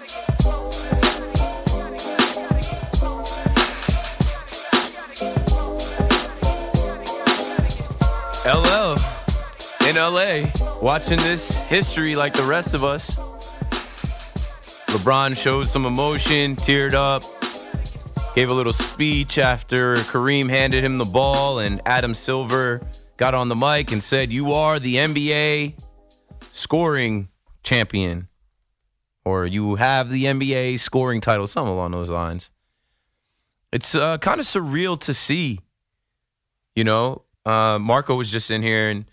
LL in LA watching this history like the rest of us. LeBron showed some emotion, teared up, gave a little speech after Kareem handed him the ball, and Adam Silver got on the mic and said, You are the NBA scoring champion, or you have the NBA scoring title, something along those lines. It's uh, kind of surreal to see, you know, uh, Marco was just in here, and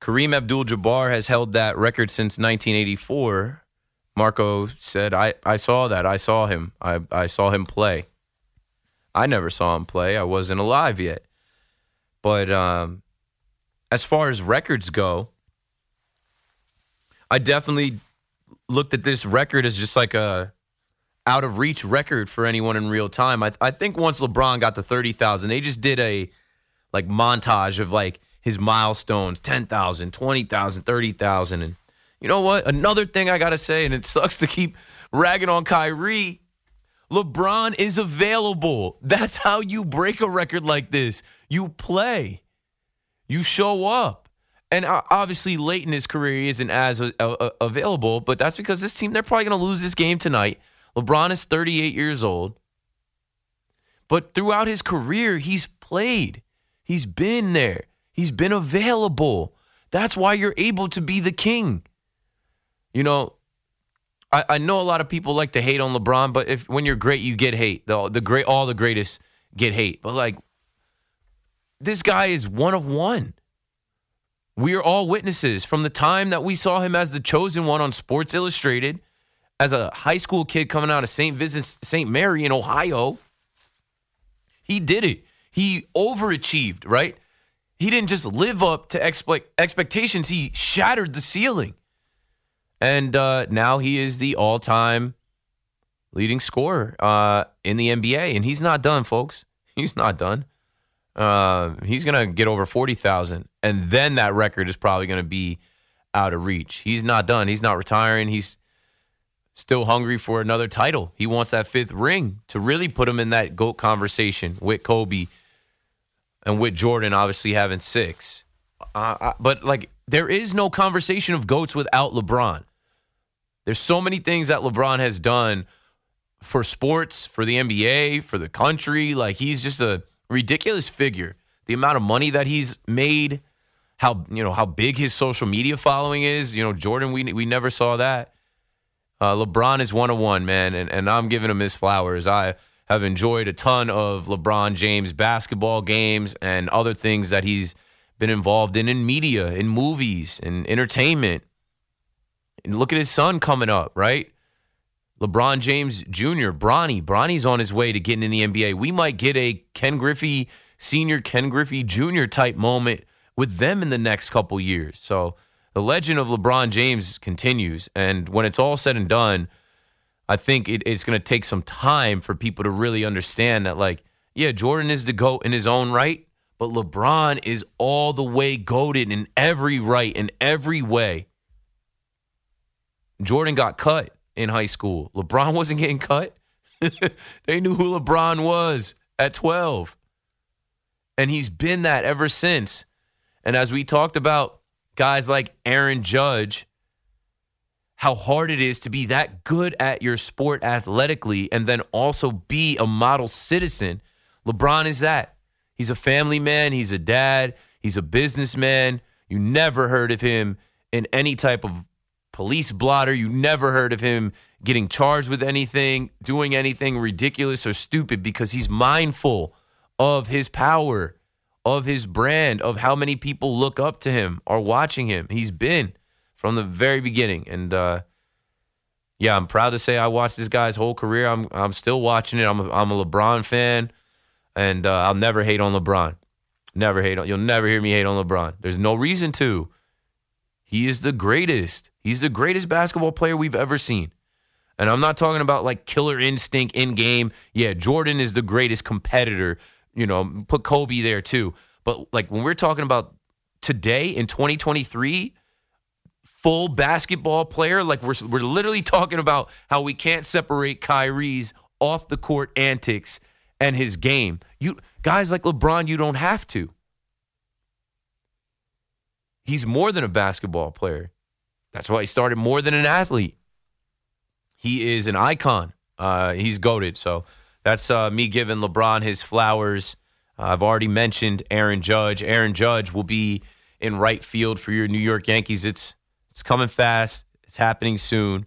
Kareem Abdul-Jabbar has held that record since 1984. Marco said, "I I saw that. I saw him. I I saw him play. I never saw him play. I wasn't alive yet. But um, as far as records go, I definitely looked at this record as just like a out of reach record for anyone in real time. I I think once LeBron got to 30,000, they just did a like montage of like his milestones 10,000, 20,000, 30,000. And you know what? Another thing I got to say, and it sucks to keep ragging on Kyrie. LeBron is available. That's how you break a record like this. You play, you show up. And obviously, late in his career, he isn't as uh, uh, available, but that's because this team, they're probably going to lose this game tonight. LeBron is 38 years old. But throughout his career, he's played. He's been there. He's been available. That's why you're able to be the king. You know, I, I know a lot of people like to hate on LeBron, but if when you're great, you get hate. The, the great, all the greatest get hate. But like, this guy is one of one. We are all witnesses from the time that we saw him as the chosen one on Sports Illustrated, as a high school kid coming out of St. Vincent, St. Mary in Ohio. He did it he overachieved, right? He didn't just live up to expe- expectations, he shattered the ceiling. And uh, now he is the all time leading scorer uh, in the NBA. And he's not done, folks. He's not done. Uh, he's going to get over 40,000. And then that record is probably going to be out of reach. He's not done. He's not retiring. He's still hungry for another title. He wants that fifth ring to really put him in that GOAT conversation with Kobe and with Jordan obviously having six. Uh, but like, there is no conversation of goats without LeBron. There's so many things that LeBron has done for sports, for the NBA, for the country. Like, he's just a ridiculous figure. The amount of money that he's made, how you know how big his social media following is. You know, Jordan, we we never saw that. Uh, LeBron is one of one, man, and, and I'm giving him his flowers. I have enjoyed a ton of LeBron James basketball games and other things that he's been involved in in media, in movies, in entertainment. And look at his son coming up, right? LeBron James Jr., Bronny. Bronny's on his way to getting in the NBA. We might get a Ken Griffey Senior, Ken Griffey Jr. type moment with them in the next couple years. So the legend of LeBron James continues. And when it's all said and done, I think it, it's going to take some time for people to really understand that, like, yeah, Jordan is the GOAT in his own right, but LeBron is all the way goaded in every right, in every way. Jordan got cut in high school. LeBron wasn't getting cut. they knew who LeBron was at 12. And he's been that ever since. And as we talked about guys like Aaron Judge how hard it is to be that good at your sport athletically and then also be a model citizen. LeBron is that. He's a family man, he's a dad, he's a businessman. You never heard of him in any type of police blotter. You never heard of him getting charged with anything, doing anything ridiculous or stupid because he's mindful of his power, of his brand, of how many people look up to him, are watching him. He's been from the very beginning. And uh, yeah, I'm proud to say I watched this guy's whole career. I'm I'm still watching it. I'm a, I'm a LeBron fan, and uh, I'll never hate on LeBron. Never hate on. You'll never hear me hate on LeBron. There's no reason to. He is the greatest. He's the greatest basketball player we've ever seen. And I'm not talking about like killer instinct in game. Yeah, Jordan is the greatest competitor. You know, put Kobe there too. But like when we're talking about today in 2023, full basketball player. Like we're we're literally talking about how we can't separate Kyrie's off the court antics and his game. You guys like LeBron, you don't have to. He's more than a basketball player. That's why he started more than an athlete. He is an icon. Uh, he's goaded. So that's uh, me giving LeBron his flowers. Uh, I've already mentioned Aaron Judge. Aaron Judge will be in right field for your New York Yankees. It's it's coming fast. It's happening soon.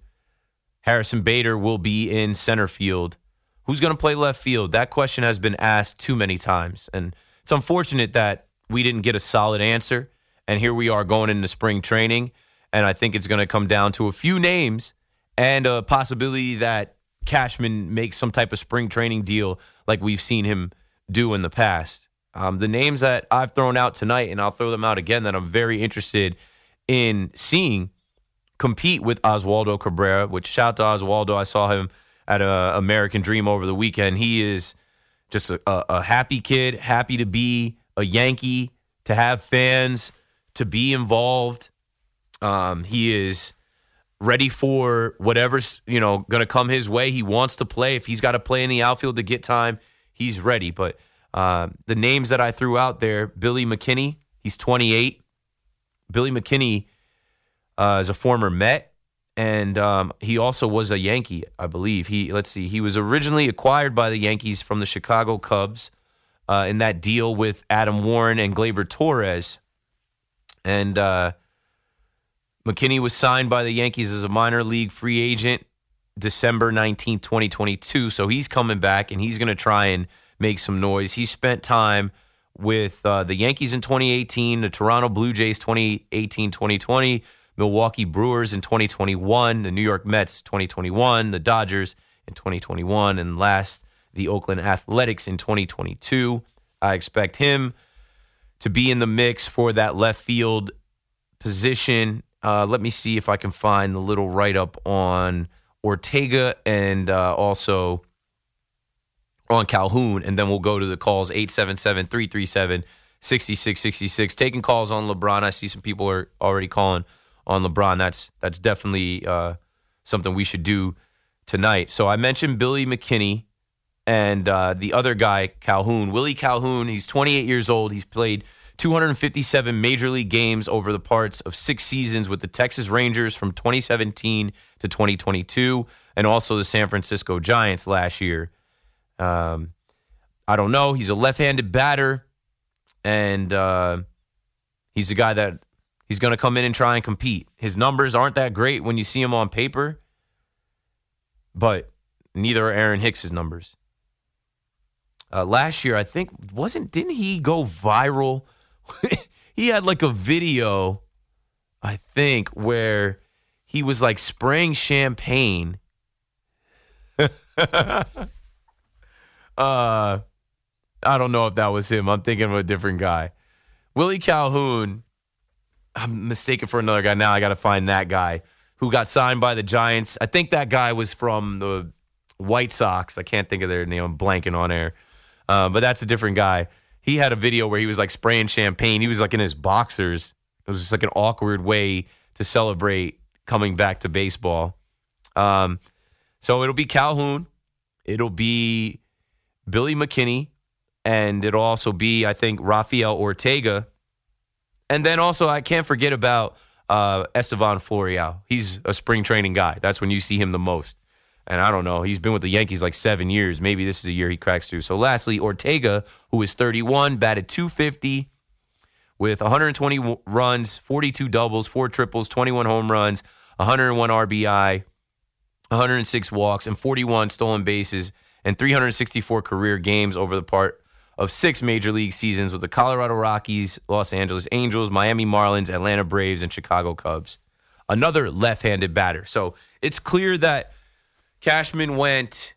Harrison Bader will be in center field. Who's going to play left field? That question has been asked too many times, and it's unfortunate that we didn't get a solid answer. And here we are going into spring training, and I think it's going to come down to a few names and a possibility that Cashman makes some type of spring training deal like we've seen him do in the past. Um, the names that I've thrown out tonight, and I'll throw them out again, that I'm very interested in seeing compete with Oswaldo Cabrera, which shout to Oswaldo. I saw him at a American Dream over the weekend. He is just a, a, a happy kid, happy to be a Yankee, to have fans, to be involved. Um, he is ready for whatever's you know going to come his way. He wants to play. If he's got to play in the outfield to get time, he's ready. But uh, the names that I threw out there: Billy McKinney, he's 28. Billy McKinney uh, is a former Met, and um, he also was a Yankee, I believe. He let's see, he was originally acquired by the Yankees from the Chicago Cubs uh, in that deal with Adam Warren and Gleyber Torres, and uh, McKinney was signed by the Yankees as a minor league free agent December 19, 2022. So he's coming back and he's going to try and make some noise. He spent time with uh, the Yankees in 2018, the Toronto Blue Jays 2018 2020, Milwaukee Brewers in 2021, the New York Mets 2021, the Dodgers in 2021, and last, the Oakland Athletics in 2022. I expect him to be in the mix for that left field position uh, let me see if I can find the little write up on Ortega and uh, also on Calhoun, and then we'll go to the calls 877 337 6666. Taking calls on LeBron. I see some people are already calling on LeBron. That's that's definitely uh, something we should do tonight. So I mentioned Billy McKinney and uh, the other guy, Calhoun. Willie Calhoun, he's 28 years old. He's played 257 major league games over the parts of six seasons with the Texas Rangers from 2017 to 2022, and also the San Francisco Giants last year. Um, I don't know. He's a left handed batter, and uh, he's a guy that he's going to come in and try and compete. His numbers aren't that great when you see him on paper, but neither are Aaron Hicks's numbers. Uh, last year, I think wasn't didn't he go viral he had like a video, I think, where he was like spraying champagne. uh, I don't know if that was him. I'm thinking of a different guy. Willie Calhoun. I'm mistaken for another guy. Now I got to find that guy who got signed by the Giants. I think that guy was from the White Sox. I can't think of their name. I'm blanking on air. Uh, but that's a different guy he had a video where he was like spraying champagne. He was like in his boxers. It was just like an awkward way to celebrate coming back to baseball. Um, so it'll be Calhoun, it'll be Billy McKinney, and it'll also be I think Rafael Ortega, and then also I can't forget about uh, Estevan Florial. He's a spring training guy. That's when you see him the most. And I don't know. He's been with the Yankees like seven years. Maybe this is a year he cracks through. So, lastly, Ortega, who is 31, batted 250 with 120 runs, 42 doubles, four triples, 21 home runs, 101 RBI, 106 walks, and 41 stolen bases, and 364 career games over the part of six major league seasons with the Colorado Rockies, Los Angeles Angels, Miami Marlins, Atlanta Braves, and Chicago Cubs. Another left handed batter. So, it's clear that Cashman went,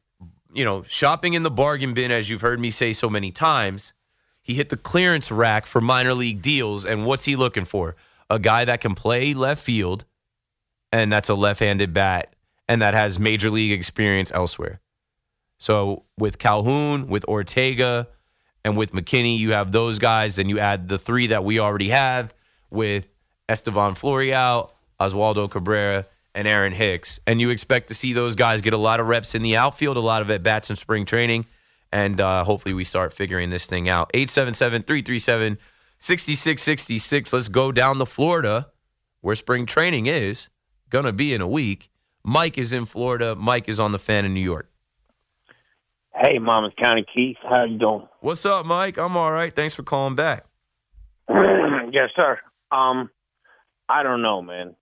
you know, shopping in the bargain bin, as you've heard me say so many times. He hit the clearance rack for minor league deals. And what's he looking for? A guy that can play left field, and that's a left handed bat, and that has major league experience elsewhere. So with Calhoun, with Ortega, and with McKinney, you have those guys. Then you add the three that we already have with Estevan Florial, Oswaldo Cabrera, and Aaron Hicks. And you expect to see those guys get a lot of reps in the outfield, a lot of at bats in spring training. And uh, hopefully we start figuring this thing out. 877 337 6666. Let's go down to Florida where spring training is going to be in a week. Mike is in Florida. Mike is on the fan in New York. Hey, Monmouth County Keith, how you doing? What's up, Mike? I'm all right. Thanks for calling back. yes, sir. Um, I don't know, man.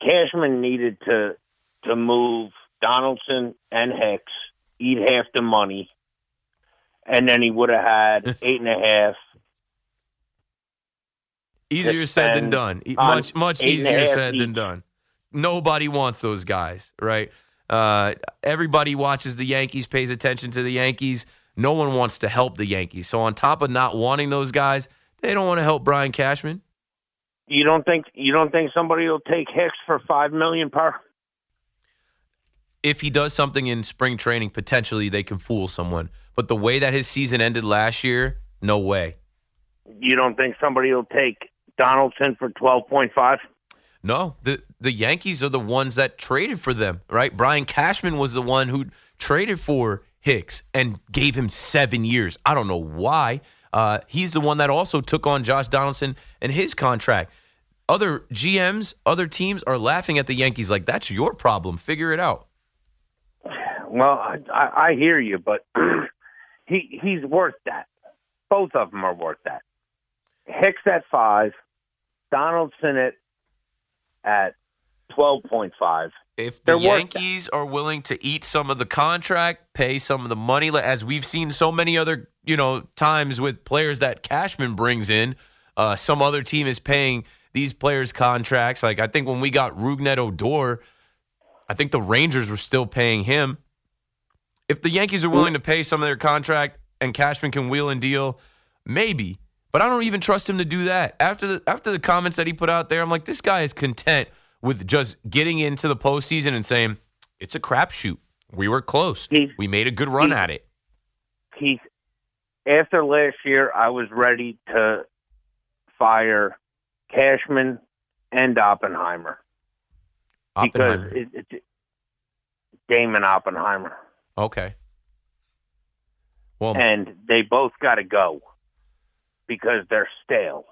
Cashman needed to to move Donaldson and Hicks, eat half the money, and then he would have had eight and a half. Easier said than done. Much much easier said each. than done. Nobody wants those guys, right? Uh, everybody watches the Yankees, pays attention to the Yankees. No one wants to help the Yankees. So on top of not wanting those guys, they don't want to help Brian Cashman. You don't think you don't think somebody will take Hicks for five million per? If he does something in spring training, potentially they can fool someone. But the way that his season ended last year, no way. You don't think somebody will take Donaldson for twelve point five? No, the the Yankees are the ones that traded for them, right? Brian Cashman was the one who traded for Hicks and gave him seven years. I don't know why. Uh, he's the one that also took on Josh Donaldson and his contract. Other GMs, other teams are laughing at the Yankees like that's your problem. Figure it out. Well, I, I hear you, but he he's worth that. Both of them are worth that. Hicks at five, Donaldson at at twelve point five. If the Yankees are willing to eat some of the contract, pay some of the money, as we've seen so many other you know times with players that Cashman brings in, uh, some other team is paying these players contracts. Like I think when we got Rougned Odor, I think the Rangers were still paying him. If the Yankees are willing to pay some of their contract and Cashman can wheel and deal, maybe. But I don't even trust him to do that. After the after the comments that he put out there, I'm like, this guy is content with just getting into the postseason and saying it's a crapshoot. We were close. Keith, we made a good run at it. Keith, after last year, I was ready to fire Cashman and Oppenheimer, Oppenheimer. because it, it, Damon Oppenheimer. Okay. Well, and they both got to go because they're stale.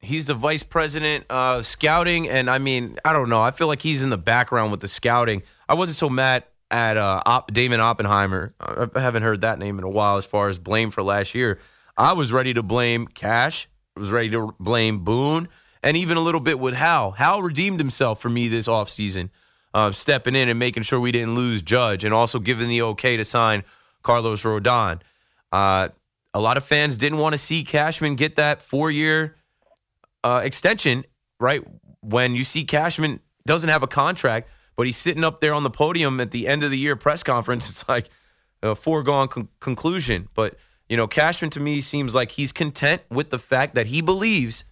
He's the vice president of scouting, and I mean, I don't know. I feel like he's in the background with the scouting. I wasn't so mad at uh, Op- Damon Oppenheimer. I haven't heard that name in a while as far as blame for last year. I was ready to blame Cash. Was ready to blame Boone, and even a little bit with Hal. Hal redeemed himself for me this offseason, uh, stepping in and making sure we didn't lose Judge, and also giving the okay to sign Carlos Rodon. Uh, a lot of fans didn't want to see Cashman get that four year uh, extension, right? When you see Cashman doesn't have a contract, but he's sitting up there on the podium at the end of the year press conference, it's like a foregone con- conclusion. But, you know, Cashman to me seems like he's content with the fact that he believes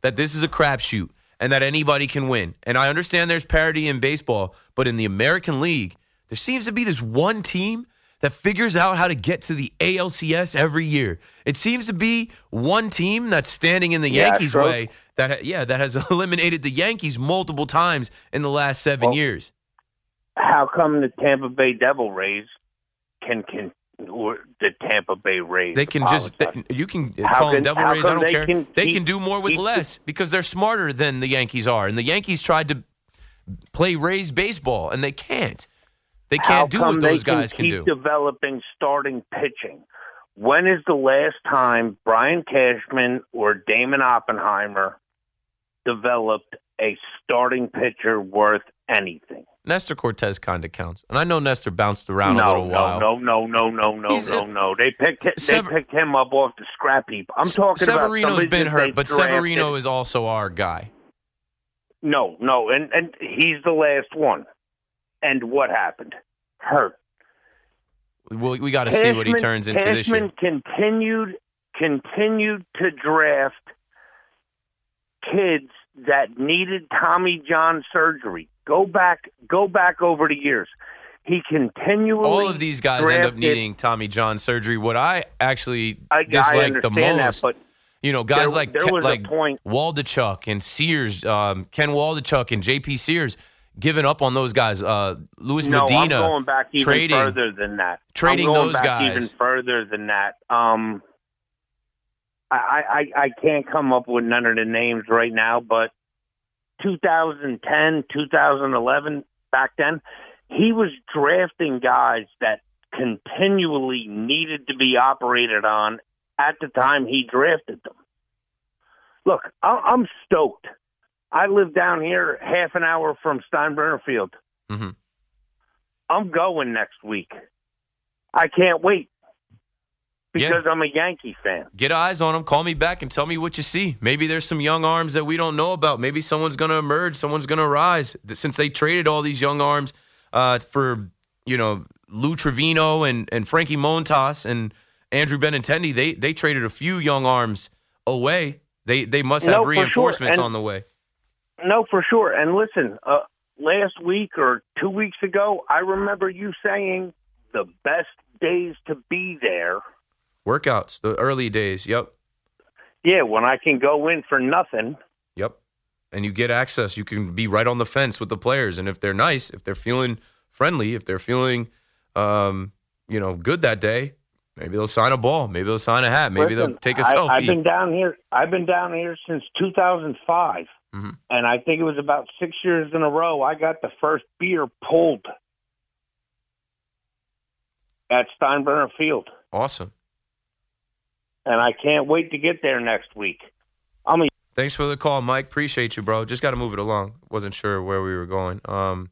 that this is a crapshoot and that anybody can win. And I understand there's parity in baseball, but in the American League, there seems to be this one team that figures out how to get to the ALCS every year. It seems to be one team that's standing in the yeah, Yankees' sure. way that yeah that has eliminated the Yankees multiple times in the last seven well, years. How come the Tampa Bay Devil Rays can can or the Tampa Bay Rays? They can just they, you can how call can, them Devil Rays. I don't care. Can they keep, can do more with less because they're smarter than the Yankees are, and the Yankees tried to play Rays baseball and they can't. They can't do what those guys can, can do. Developing starting pitching. When is the last time Brian Cashman or Damon Oppenheimer developed a starting pitcher worth anything? Nestor Cortes kind of counts, and I know Nestor bounced around no, a little no, while. No, no, no, no, no, He's no, a, no. They picked Sever- they picked him up off the scrap heap. I'm talking Severino's about been hurt, but drafted. Severino is also our guy. No, no, and and he's the last one. And what happened? Hurt. Well, we got to see what he turns into this year. continued continued to draft kids that needed Tommy John surgery. Go back, go back over the years. He continually all of these guys drafted, end up needing Tommy John surgery. What I actually I, dislike I the most that, but You know, guys There- like there Ke- was a like Waldichuk and Sears, um, Ken Waldichuk and J.P. Sears, giving up on those guys. Uh, Luis no, Medina I'm going back even trading- further than that. trading those back guys. even further than that. Um, I I I can't come up with none of the names right now, but 2010, 2011, back then, he was drafting guys that continually needed to be operated on at the time he drafted them. Look, I- I'm stoked. I live down here half an hour from Steinbrenner Field. Mhm. I'm going next week. I can't wait because I'm a Yankee fan. get eyes on them. Call me back and tell me what you see. Maybe there's some young arms that we don't know about. Maybe someone's going to emerge. Someone's going to rise. Since they traded all these young arms uh, for, you know, Lou Trivino and, and Frankie Montas and Andrew Benintendi, they they traded a few young arms away. They they must have No, for sure. reinforcements And- on the way. No, for sure. And listen, uh, last week or two weeks ago, I remember you saying the best days to be there. Workouts, the early days. Yep. Yeah, when I can go in for nothing. Yep. And you get access. You can be right on the fence with the players. And if they're nice, if they're feeling friendly, if they're feeling, um, you know, good that day, maybe they'll sign a ball. Maybe they'll sign a hat. Maybe Listen, they'll take a I, selfie. I've been down here. I've been down here since 2005, Mhm. and I think it was about six years in a row. I got the first beer pulled at Steinbrenner Field, awesome. And I can't wait to get there next week. I'm a Thanks for the call, Mike. Appreciate you, bro. Just got to move it along. Wasn't sure where we were going. Um,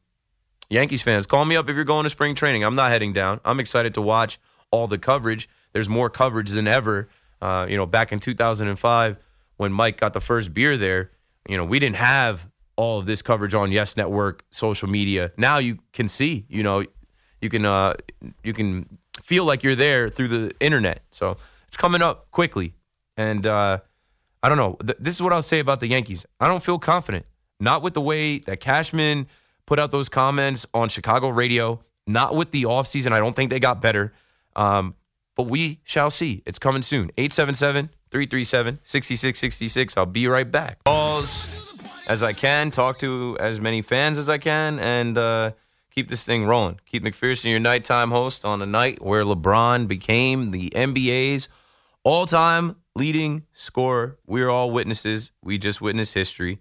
Yankees fans, call me up if you're going to spring training. I'm not heading down. I'm excited to watch all the coverage. There's more coverage than ever. Uh, you know, back in 2005 when Mike got the first beer there, you know, we didn't have all of this coverage on Yes Network, social media. Now you can see, you know, you can uh, you can feel like you're there through the internet. So it's coming up quickly, and uh, I don't know. Th- This is what I'll say about the Yankees. I don't feel confident. Not with the way that Cashman put out those comments on Chicago radio. Not with the offseason. I don't think they got better. Um, but we shall see. It's coming soon. 877 337 6666. I'll be right back. Calls as I can, talk to as many fans as I can, and uh, keep this thing rolling. Keith McPherson, your nighttime host on a night where LeBron became the NBA's all time leading scorer. We're all witnesses. We just witnessed history.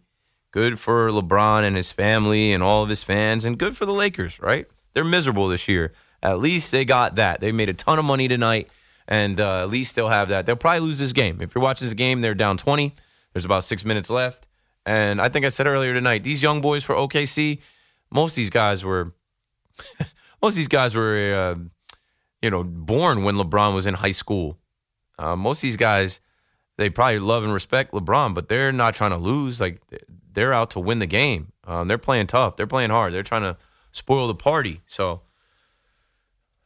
Good for LeBron and his family and all of his fans, and good for the Lakers, right? They're miserable this year. At least they got that. They made a ton of money tonight, and uh, at least they'll have that. They'll probably lose this game. If you're watching this game, they're down 20. There's about six minutes left. And I think I said earlier tonight, these young boys for OKC, most of these guys were, most of these guys were, uh, you know, born when LeBron was in high school. Uh, most of these guys, they probably love and respect LeBron, but they're not trying to lose. Like they're out to win the game. Um, they're playing tough. They're playing hard. They're trying to spoil the party. So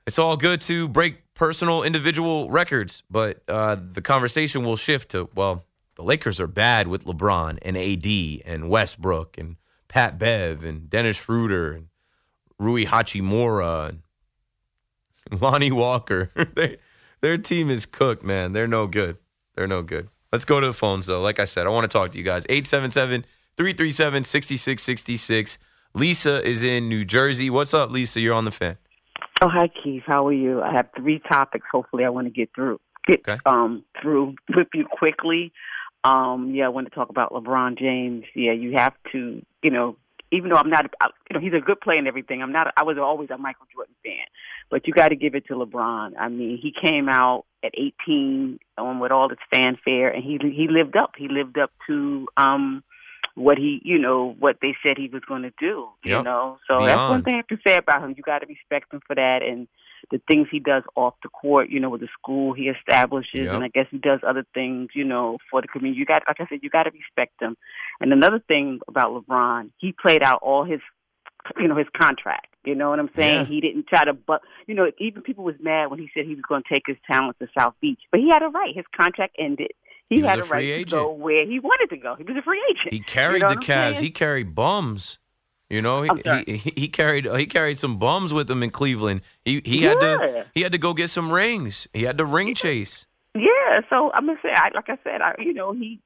it's all good to break personal, individual records, but uh, the conversation will shift to well, the Lakers are bad with LeBron and AD and Westbrook and Pat Bev and Dennis Schroeder and Rui Hachimura and Lonnie Walker. they, their team is cooked, man. They're no good. They're no good. Let's go to the phones, though. Like I said, I want to talk to you guys. 877 337 6666. Lisa is in New Jersey. What's up, Lisa? You're on the fan. Oh, hi, Keith. How are you? I have three topics. Hopefully, I want to get through get Okay. um through with you quickly. Um, yeah, I want to talk about LeBron James. Yeah, you have to, you know, even though I'm not, I- you know, he's a good player and everything. I'm not. I was always a Michael Jordan fan, but you got to give it to LeBron. I mean, he came out at 18 um, with all this fanfare, and he he lived up. He lived up to um what he, you know, what they said he was going to do. You know, so that's one thing I have to say about him. You got to respect him for that, and the things he does off the court. You know, with the school he establishes, Yep. and I guess he does other things. You know, for the community. You got, like I said, you got to respect him. And another thing about LeBron, he played out all his, you know, his contract. You know what I'm saying? Yeah. He didn't try to, but you know, even people was mad when he said he was going to take his talent to South Beach, but he had a right. His contract ended. He, He had a a, right free to agent. go where he wanted to go. He was a free agent. He carried know the Cavs. He carried bums. You know, he, he he carried he carried some bums with him in Cleveland. He he had to he had to go get some rings. He had to ring chase. Yeah, so I'm gonna say, I, like I said, I you know he,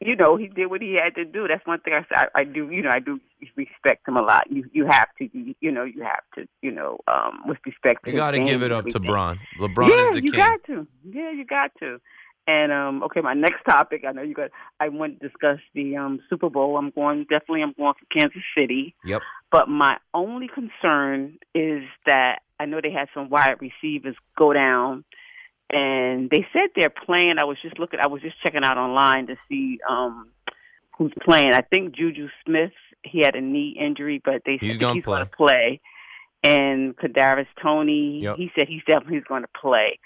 you know he did what he had to do. That's one thing I said. I, I do, you know, I do respect him a lot. You you have to, you, you know, you have to, you know, um, with respect. You got to give it up to Bron. LeBron yeah, is the you king. You got to. Yeah, you got to. And um, okay, my next topic. I know you got. I want to discuss the um, Super Bowl. I'm going. Definitely, I'm going for Kansas City. Yep. But my only concern is that I know they had some wide receivers go down, and they said they're playing. I was just looking. I was just checking out online to see um, who's playing. I think Juju Smith. He had a knee injury, but they He's said he's play. going to play. And Kadarius Toney, Yep. he said he's definitely going to play.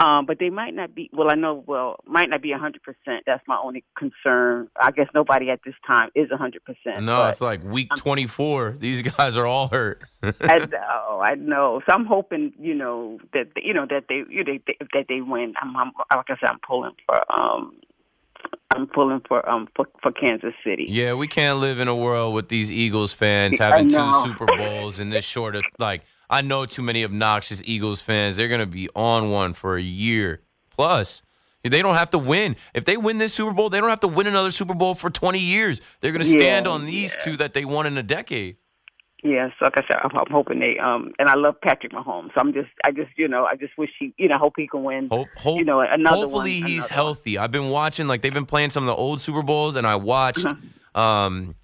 Um, but they might not be. Well, I know. Well, might not be a hundred percent. That's my only concern. I guess nobody at this time is a hundred percent. No, it's like week 24. These guys are all hurt. I know, I know. So I'm hoping, you know, that you know that they, you know, they, that they win. I'm, I'm, like I said, I'm pulling for, um, I'm pulling for, um, for, for Kansas City. yeah, we can't live in a world with these Eagles fans having two. Super Bowls in this short of like. I know too many obnoxious Eagles fans. They're gonna be on one for a year plus. They don't have to win. If they win this Super Bowl, they don't have to win another Super Bowl for 20 years. They're going to stand Yeah, on these yeah. two that they won in a decade. Yeah, so like I said, I'm, I'm hoping they, um, and I love Patrick Mahomes. So I'm just, I just, you know, I just wish he, you know, hope he can win. Hope, hope, You know, another hopefully one, he's another healthy. I've been watching like they've been playing some of the old Super Bowls, and I watched, Uh-huh. um,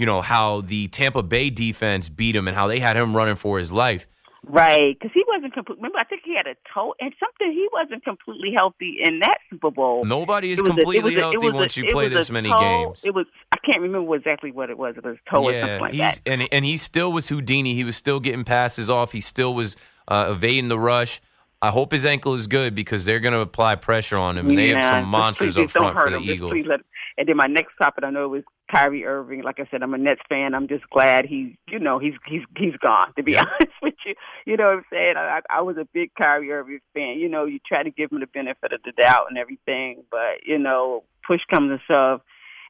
you know, how the Tampa Bay defense beat him and how they had him running for his life. Right, because he wasn't complete. Remember, I think he had a toe and something. He wasn't completely healthy in that Super Bowl. Nobody is It a- completely a- healthy was a- once you play this many toe- games. It was I can't remember exactly what it was. It was toe or something like he's that. and and he still was Houdini. He was still getting passes off. He still was uh, evading the rush. I hope his ankle is good because they're going to apply pressure on him. And they have some monsters up front for the him. Eagles. and then my next topic, I know it was Kyrie Irving. Like I said, I'm a Nets fan. I'm just glad he's, you know, he's he's he's gone. To be Yeah. honest with you, you know what I'm saying. I, I was a big Kyrie Irving fan. You know, you try to give him the benefit of the doubt and everything, but you know, push comes to shove.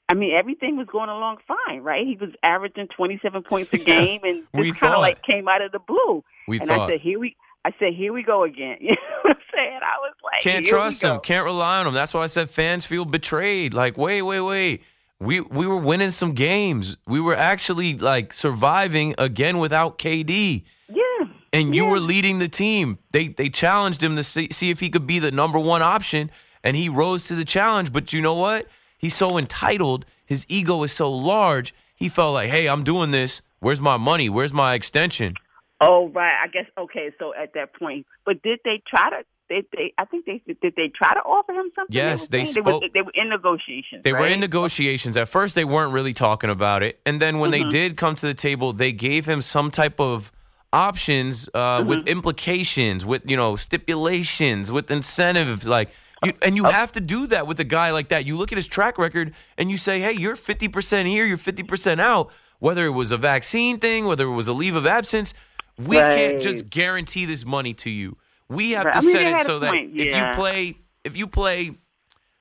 I mean, everything was going along fine, right? He was averaging 27 points a game, and We this kind of like came out of the blue. We and thought I said, here we. I said, here we go again. You know what I'm saying? I was like, can't trust him. Can't rely on him. That's why I said fans feel betrayed. Like, wait, wait, wait. We we were winning some games. We were actually like surviving again without KD. Yeah. and you Yeah. were leading the team. They they challenged him to see, see if he could be the number one option, and he rose to the challenge. But you know what? He's so entitled. His ego is so large. He felt like, hey, I'm doing this. Where's my money? Where's my extension? Oh, right. I guess okay. So at that point, but did they try to? They, they, I think they did. They try to offer him something. Yes, were they saying- were, spoke- they were in negotiations. They were in negotiations. At first, they weren't really talking about it, and then when they Mhm. did come to the table, they gave him some type of options uh, with implications, with you know stipulations, with incentives, like. You, and you have to do that with a guy like that. You look at his track record and you say, "Hey, you're 50% here, you're 50% out." Whether it was a vaccine thing, whether it was a leave of absence, we can't just guarantee this money to you. We have Right. to I mean, set it so that point, if you play, if you play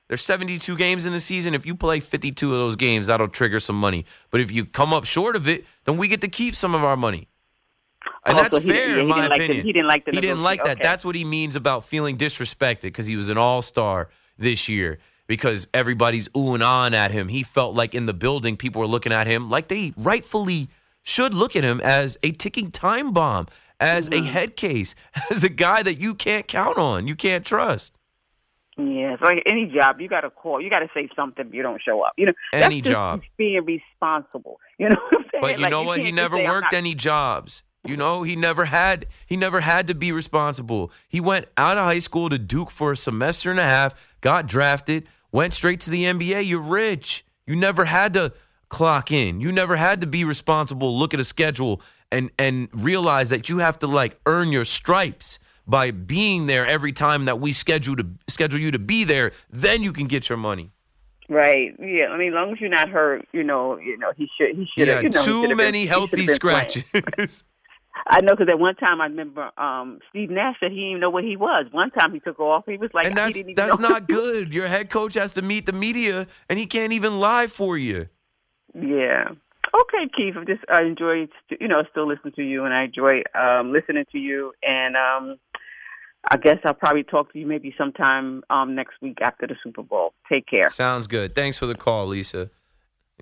there's 72 games in the season. If you play 52 of those games, that'll trigger some money. But if you come up short of it, then we get to keep some of our money. And Oh, that's so he- fair, yeah, in he my didn't like the- opinion. he didn't like the He didn't like that. okay. That's what he means about feeling disrespected because he was an all star this year. Because everybody's oohing on at him. He felt like in the building, people were looking at him like they rightfully should look at him as a ticking time bomb, as Mm-hmm. a head case, as a guy that you can't count on, you can't trust. Yeah, it's like any job, you got to call. You got to say something if you don't show up. You know, that's Any job. being responsible. You know what I'm saying? But you Like, know what? He never say, worked not- any jobs. You know, he never had he never had to be responsible. He went out of high school to Duke for a semester and a half, got drafted, went straight to the NBA. You're rich. You never had to clock in. You never had to be responsible, look at a schedule and and realize that you have to like earn your stripes by being there every time that we schedule to schedule you to be there, then you can get your money. Right. Yeah. I mean, as long as you're not hurt, you know, you know, he should. He He should. had you know, too been- many he healthy been playing. scratches. I know because at one time I remember um Steve Nash said he didn't even know what he was. One time he took off. He was like, and he that's that's not good. Your head coach has to meet the media, and he can't even lie for you. Yeah. Okay, Keith. I just I enjoy you know still listening to you, and I enjoy um listening to you. And um I guess I'll probably talk to you maybe sometime um, next week after the Super Bowl. Take care. Sounds good. Thanks for the call, Lisa.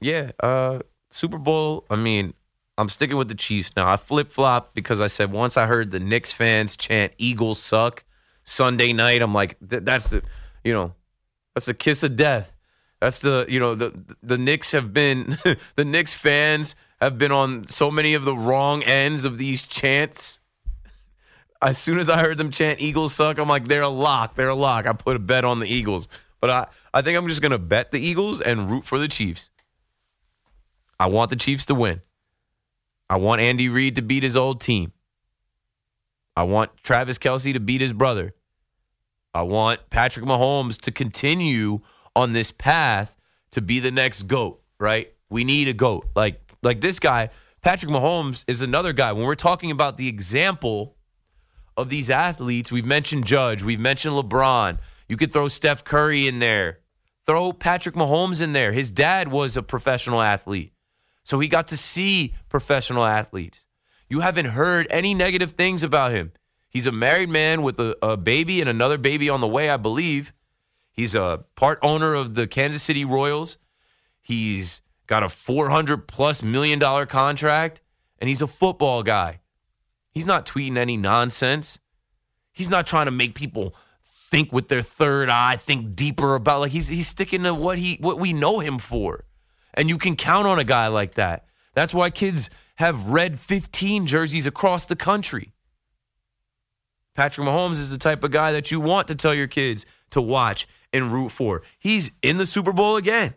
Yeah, uh, Super Bowl. I mean, I'm sticking with the Chiefs now. I flip flop because I said once I heard the Knicks fans chant "Eagles suck" Sunday night, I'm like, that's the, you know, that's the kiss of death. That's the, you know, the the Knicks have been the Knicks fans have been on so many of the wrong ends of these chants as soon as I heard them chant Eagles suck, I'm like, they're a lock. They're a lock. I put a bet on the Eagles. But I, I think I'm just going to bet the Eagles and root for the Chiefs. I want the Chiefs to win. I want Andy Reid to beat his old team. I want Travis Kelce to beat his brother. I want Patrick Mahomes to continue on this path to be the next GOAT, right? We need a GOAT. Like, like this guy, Patrick Mahomes, is another guy. When we're talking about the example of these athletes, we've mentioned Judge, we've mentioned LeBron. You could throw Steph Curry in there, throw Patrick Mahomes in there. His dad was a professional athlete, so he got to see professional athletes. You haven't heard any negative things about him. He's a married man with a, a baby and another baby on the way, I believe. He's a part owner of the Kansas City Royals. He's got a 400 plus million dollar contract, and he's a football guy. He's not tweeting any nonsense. He's not trying to make people think with their third eye, think deeper about like he's he's sticking to what he what we know him for. And you can count on a guy like that. That's why kids have red 15 jerseys across the country. Patrick Mahomes is the type of guy that you want to tell your kids to watch and root for. He's in the Super Bowl again.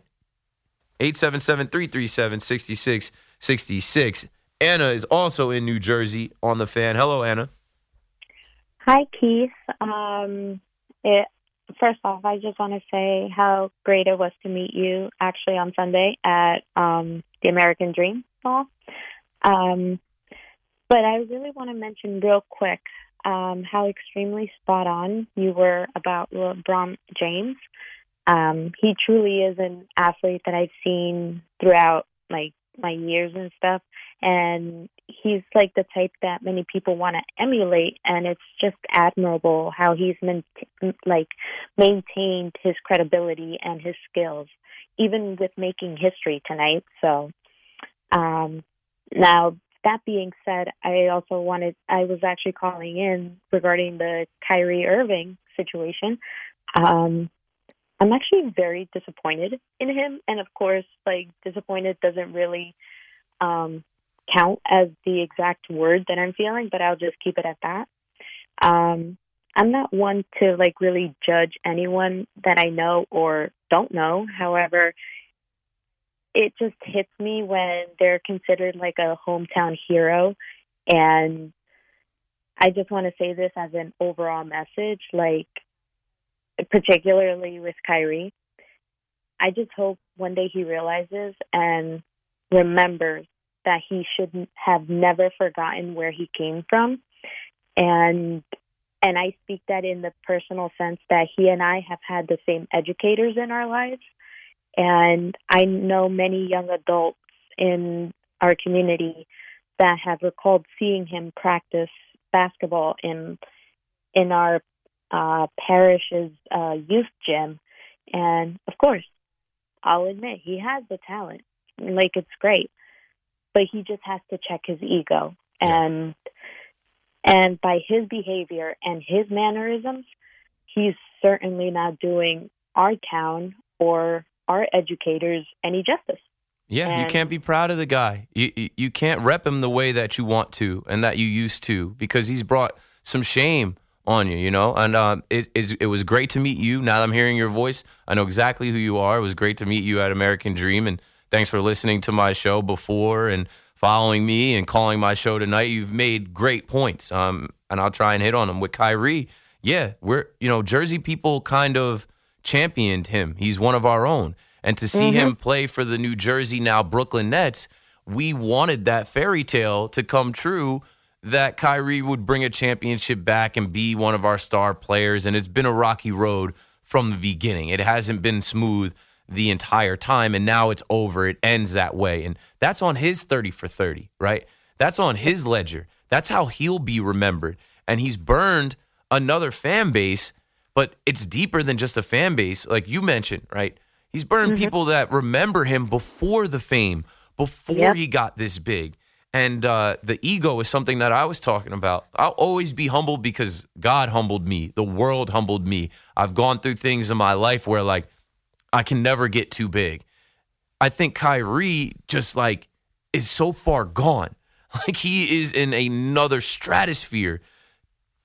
877 337 6666. Anna is also in New Jersey on the fan. Hello, Anna. Hi, Keith. Um, it, first off, I just want to say how great it was to meet you actually on Sunday at um, the American Dream Ball. Um, but I really want to mention real quick um, how extremely spot on you were about LeBron James. Um, he truly is an athlete that I've seen throughout like my years and stuff. And he's like the type that many people want to emulate. And it's just admirable how he's main, like maintained his credibility and his skills even with making history tonight. So um now that being said i also wanted i was actually calling in regarding the Kyrie Irving situation um I'm actually very disappointed in him and of course like disappointed doesn't really um count as the exact word that I'm feeling, but I'll just keep it at that. Um, I'm not one to like really judge anyone that I know or don't know. However, it just hits me when they're considered like a hometown hero. And I just want to say this as an overall message, like, particularly with Kyrie. I just hope one day he realizes and remembers that he should have never forgotten where he came from and and I speak that in the personal sense that he and I have had the same educators in our lives and I know many young adults in our community that have recalled seeing him practice basketball in in our uh, parish's uh, youth gym. And of course I'll admit he has the talent. Like it's great. But he just has to check his ego. And yeah. and by his behavior and his mannerisms he's certainly not doing our town or our educators any justice yeah and, you can't be proud of the guy you, you you can't rep him the way that you want to and that you used to because he's brought some shame on you, you know. And um, it, it, was great to meet you. Now that I'm hearing your voice, I know exactly who you are. It was great to meet you at American Dream, and Thanks for listening to my show before and following me and calling my show tonight. You've made great points, um, and I'll try and hit on them with Kyrie. Yeah, we're you know Jersey people kind of championed him. He's one of our own, and to see mm-hmm. him play for the New Jersey now Brooklyn Nets, we wanted that fairy tale to come true. That Kyrie would bring a championship back and be one of our star players, and it's been a rocky road from the beginning. It hasn't been smooth the entire time and now it's over. It ends that way. And that's on his 30 for 30, right? That's on his ledger. That's how he'll be remembered. And he's burned another fan base, but it's deeper than just a fan base. Like you mentioned, right? He's burned Mm-hmm. people that remember him before the fame, before Yep. he got this big. And uh, the ego is something that I was talking about. I'll always be humbled because God humbled me. The world humbled me. I've gone through things in my life where, like, I can never get too big. I think Kyrie just like is so far gone. Like he is in another stratosphere.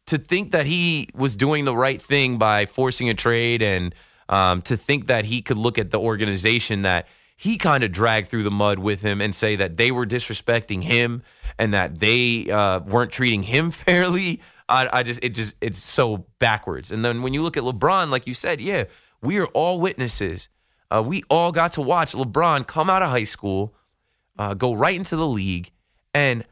To think that he was doing the right thing by forcing a trade and um, to think that he could look at the organization that he kind of dragged through the mud with him and say that they were disrespecting him and that they uh, weren't treating him fairly. I, I just, it just, it's so backwards. And then when you look at LeBron, like you said, yeah, we are all witnesses. Uh, we all got to watch LeBron come out of high school, uh, go right into the league, and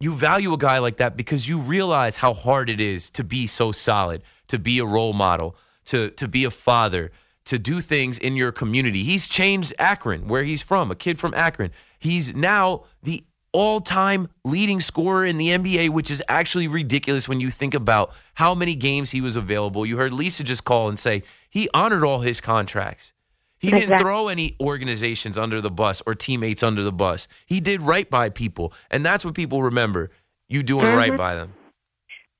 you value a guy like that because you realize how hard it is to be so solid, to be a role model, to to be a father, to do things in your community. He's changed Akron, where he's from, a kid from Akron. He's now the all-time leading scorer in the NBA, which is actually ridiculous when you think about how many games he was available. You heard Lisa just call and say he honored all his contracts. He didn't throw any organizations under the bus or teammates under the bus. He did right by people, and that's what people remember. You doing right Mhm. by them.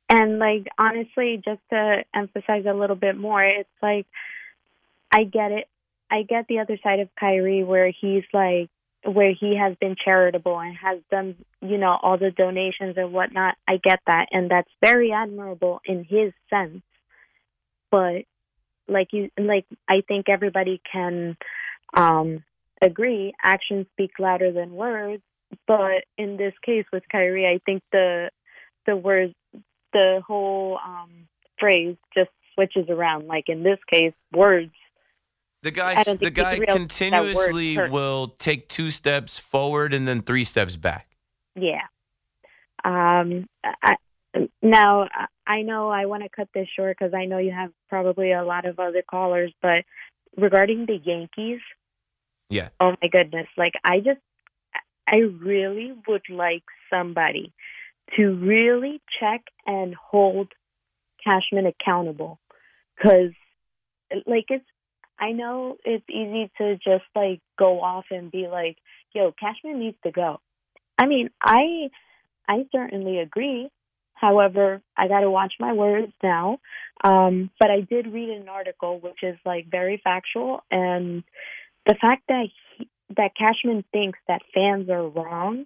And like honestly, just to emphasize a little bit more, it's like I get it. I get the other side of Kyrie where he's like where he has been charitable and has done, you know, all the donations and whatnot. I get that and that's very admirable in his sense. But like you like I think everybody can um agree, actions speak louder than words. But in this case with Kyrie, I think the the words the whole um, phrase just switches around. Like in this case, words. The guy, the guy realized that word continuously will take two steps forward and then three steps back. Yeah. Um. I, now I- know I want to cut this short because I know you have probably a lot of other callers, but regarding the Yankees, Yeah. oh my goodness, like I just, I really would like somebody to really check and hold Cashman accountable because, like, it's, I know it's easy to just like go off and be like, yo, Cashman needs to go. I mean, I, I certainly agree. However, I got to watch my words now. Um, but I did read an article which is like very factual, and the fact that he, that Cashman thinks that fans are wrong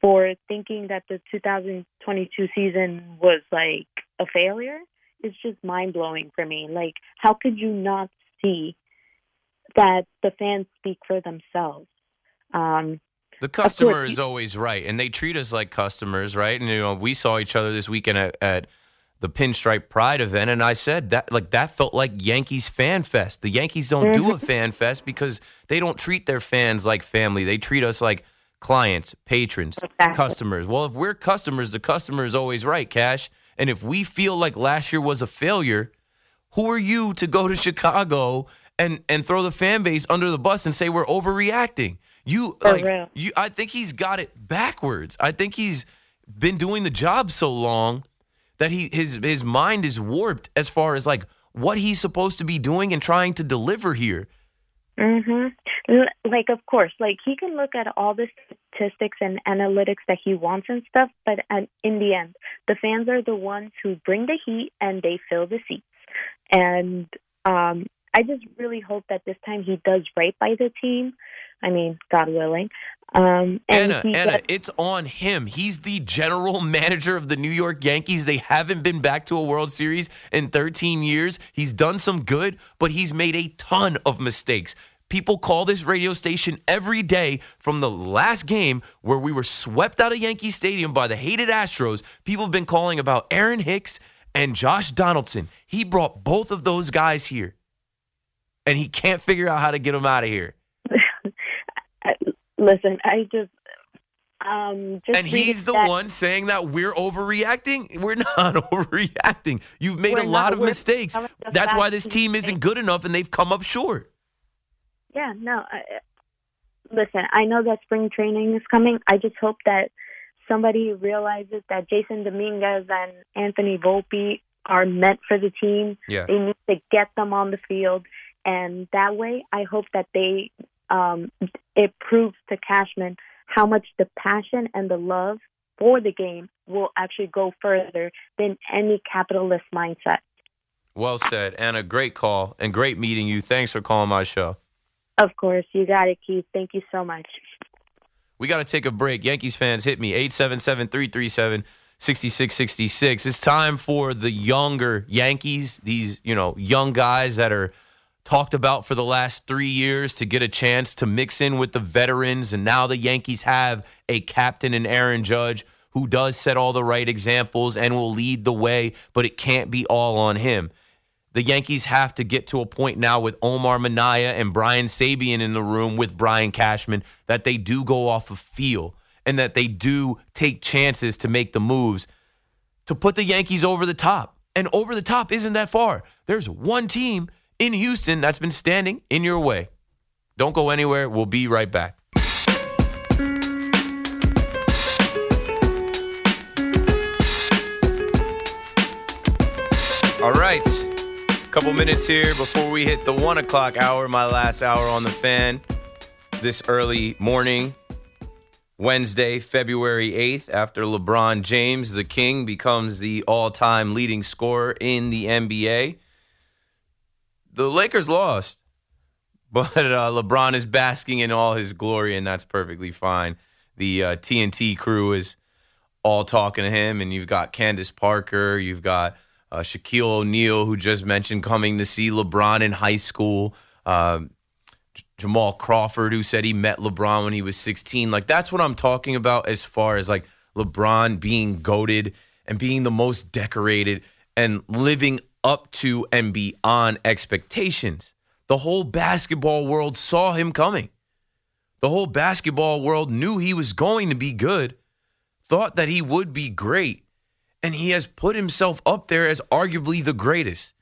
for thinking that the 2022 season was like a failure is just mind blowing for me. Like, how could you not see that the fans speak for themselves? Um, The customer is always right, and they treat us like customers, right? And you know, we saw each other this weekend at, at the Pinstripe Pride event, and I said that like that felt like Yankees fan fest. The Yankees don't do a fan fest because they don't treat their fans like family. They treat us like clients, patrons, Exactly. customers. Well, if we're customers, the customer is always right, Cash. And if we feel like last year was a failure, who are you to go to Chicago and and throw the fan base under the bus and say we're overreacting? You For like real. you I think he's got it backwards. I think he's been doing the job so long that he his his mind is warped as far as like what he's supposed to be doing and trying to deliver here. Mhm. Like of course, like he can look at all the statistics and analytics that he wants and stuff, but in the end, the fans are the ones who bring the heat and they fill the seats. And um I just really hope that this time he does right by the team. I mean, God willing. Um and Anna, Anna, gets- it's on him. He's the general manager of the New York Yankees. They haven't been back to a World Series in 13 years. He's done some good, but he's made a ton of mistakes. People call this radio station every day from the last game where we were swept out of Yankee Stadium by the hated Astros. People have been calling about Aaron Hicks and Josh Donaldson. He brought both of those guys here, and he can't figure out how to get them out of here. listen, I just um just and he's the that- one saying that we're overreacting. We're not overreacting. You've made We're a lot not. of mistakes. some of the That's why this team isn't good enough, and they've come up short. Yeah, no. I, listen, I know that spring training is coming. I just hope that somebody realizes that Jasson Dominguez and Anthony Volpe are meant for the team. Yeah. They need to get them on the field, and that way, I hope that they um, it proves to Cashman how much the passion and the love for the game will actually go further than any capitalist mindset. Well said, Anna. Great call and great meeting you. Thanks for calling my show. Of course, you got it, Keith. Thank you so much. We got to take a break. Yankees fans, hit me 877 337 6666. It's time for the younger Yankees, these, you know, young guys that are talked about for the last three years to get a chance to mix in with the veterans. And now the Yankees have a captain in Aaron Judge who does set all the right examples and will lead the way, but it can't be all on him. The Yankees have to get to a point now with Omar Minaya and Brian Sabean in the room with Brian Cashman that they do go off of feel and that they do take chances to make the moves to put the Yankees over the top. And over the top isn't that far. There's one team in Houston that's been standing in your way. Don't go anywhere. We'll be right back. All right. Couple minutes here before we hit the one o'clock hour, my last hour on the fan this early morning. Wednesday, February 8th, after LeBron James, the King, becomes the all time leading scorer in the NBA. The Lakers lost, but uh, LeBron is basking in all his glory, and that's perfectly fine. The uh, TNT crew is all talking to him, and you've got Candace Parker, you've got uh, Shaquille O'Neal, who just mentioned coming to see LeBron in high school. Um, Jamal Crawford, who said he met LeBron when he was 16. Like, that's what I'm talking about as far as like LeBron being goaded and being the most decorated and living up to and beyond expectations. The whole basketball world saw him coming. The whole basketball world knew he was going to be good, thought that he would be great, and he has put himself up there as arguably the greatest.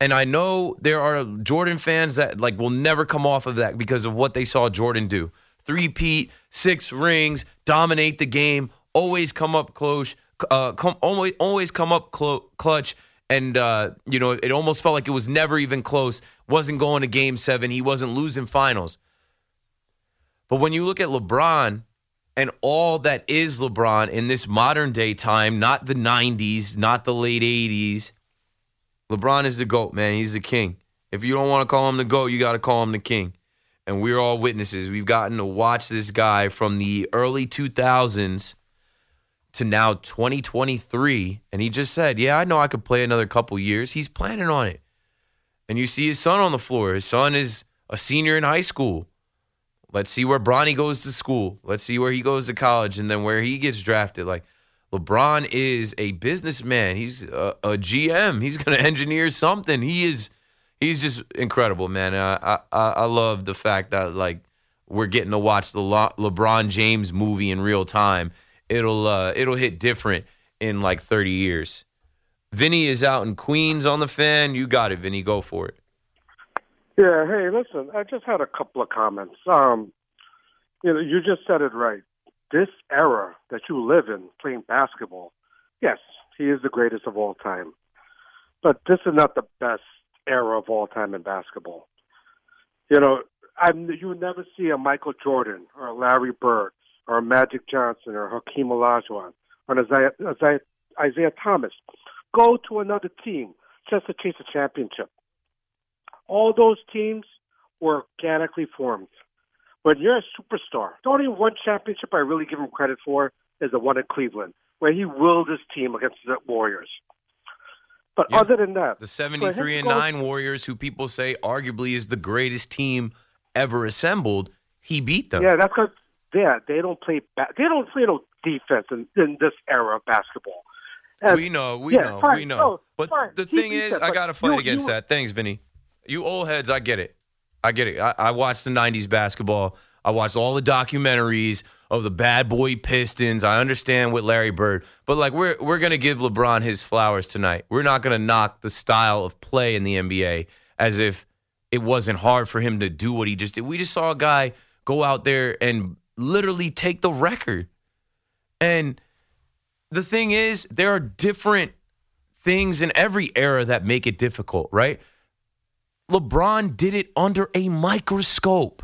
And I know there are Jordan fans that like will never come off of that because of what they saw Jordan do. Three six rings, dominate the game, always come up close, uh, come always always come up clo- clutch, and uh, you know it almost felt like it was never even close. Wasn't going to Game Seven. He wasn't losing finals. But when you look at LeBron and all that is LeBron in this modern day time, not the '90s, not the late '80s LeBron is the GOAT, man. He's the king. If you don't want to call him the GOAT, you got to call him the king. And we're all witnesses. We've gotten to watch this guy from the early 2000s to now 2023. And he just said, Yeah, I know I could play another couple years. He's planning on it. And you see his son on the floor. His son is a senior in high school. Let's see where Bronny goes to school. Let's see where he goes to college and then where he gets drafted. Like, LeBron is a businessman. He's a, a GM. He's going to engineer something. He is. He's just incredible, man. I, I I love the fact that like we're getting to watch the Le- LeBron James movie in real time. It'll uh, it'll hit different in like 30 years. Vinny is out in Queens on the fan. You got it, Vinny. Go for it. Yeah. Hey, listen. I just had a couple of comments. Um, you know, you just said it right this era that you live in playing basketball, yes, he is the greatest of all time. But this is not the best era of all time in basketball. You know, I you never see a Michael Jordan or a Larry Bird or Magic Johnson or Hakeem Olajuwon or Isaiah, Isaiah, Isiah Thomas go to another team just to chase a championship. All those teams were organically formed when you're a superstar, the only one championship I really give him credit for is the one in Cleveland, where he willed his team against the Warriors. But Yeah. other than that, The 73 and 9 Warriors, who people say arguably is the greatest team ever assembled, he beat them. yeah, that's because yeah, they don't play ba- they don't play no defense in, in this era of basketball. And- we know, we yeah, know, fine, we know. no, but fine, the he thing is, I got to fight you- against you- that. Thanks, Vinny. You old heads, I get it. I get it. I, I watched the 90s basketball. I watched all the documentaries of the bad boy Pistons. I understand with Larry Bird. But like we're we're gonna give LeBron his flowers tonight. We're not gonna knock the style of play in the NBA as if it wasn't hard for him to do what he just did. We just saw a guy go out there and literally take the record. And the thing is, there are different things in every era that make it difficult, right? LeBron did it under a microscope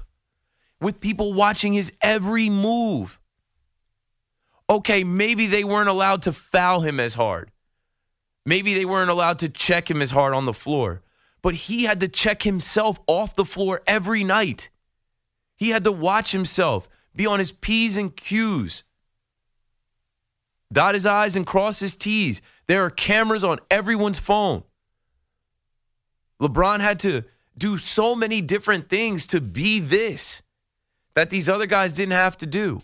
with people watching his every move. Okay, maybe they weren't allowed to foul him as hard. Maybe they weren't allowed to check him as hard on the floor. But he had to check himself off the floor every night. He had to watch himself, be on his P's and Q's, dot his I's and cross his T's. There are cameras on everyone's phone. LeBron had to do so many different things to be this that these other guys didn't have to do.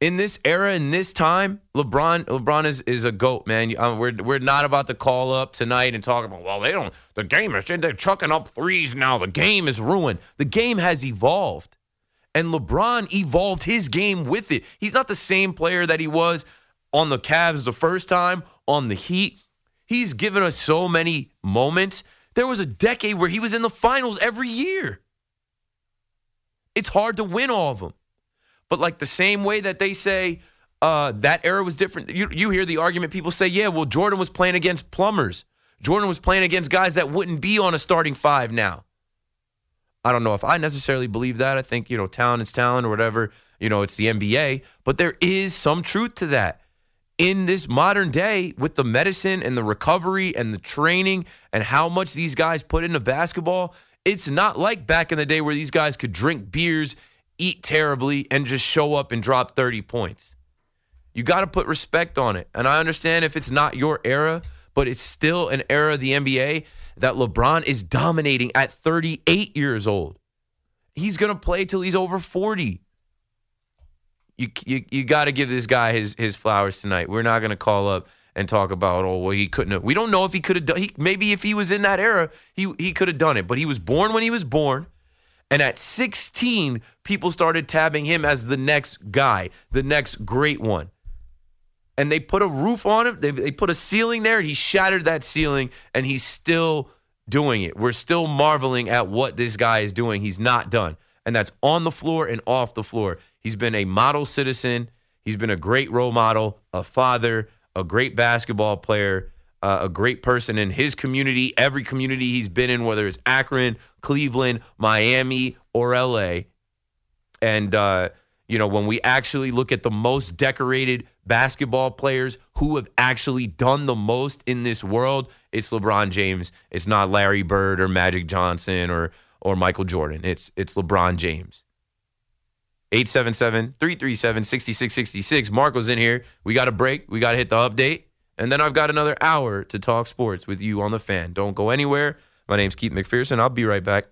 In this era, in this time, LeBron, LeBron is, is a goat, man. Um, we're we're not about to call up tonight and talk about. Well, they don't. The game is they're chucking up threes now. The game is ruined. The game has evolved, and LeBron evolved his game with it. He's not the same player that he was on the Cavs the first time on the Heat. He's given us so many moments. There was a decade where he was in the finals every year. It's hard to win all of them. But like the same way that they say uh, that era was different, you, you hear the argument people say, yeah, well, Jordan was playing against plumbers. Jordan was playing against guys that wouldn't be on a starting five now. I don't know if I necessarily believe that. I think, you know, talent is talent or whatever. You know, it's the NBA. But there is some truth to that. In this modern day, with the medicine and the recovery and the training and how much these guys put into basketball, it's not like back in the day where these guys could drink beers, eat terribly, and just show up and drop 30 points. You got to put respect on it. And I understand if it's not your era, but it's still an era of the NBA that LeBron is dominating at 38 years old. He's going to play till he's over 40. You you, you got to give this guy his his flowers tonight. We're not going to call up and talk about oh well he couldn't have. We don't know if he could have done. He, maybe if he was in that era, he he could have done it. But he was born when he was born, and at 16, people started tabbing him as the next guy, the next great one. And they put a roof on him. They, they put a ceiling there. He shattered that ceiling, and he's still doing it. We're still marveling at what this guy is doing. He's not done, and that's on the floor and off the floor. He's been a model citizen. He's been a great role model, a father, a great basketball player, uh, a great person in his community, every community he's been in, whether it's Akron, Cleveland, Miami, or LA. And, uh, you know, when we actually look at the most decorated basketball players who have actually done the most in this world, it's LeBron James. It's not Larry Bird or Magic Johnson or or Michael Jordan. It's it's LeBron James. 877-337-6666. Marco's in here. We got a break. We got to hit the update. And then I've got another hour to talk sports with you on the fan. Don't go anywhere. My name's Keith McPherson. I'll be right back.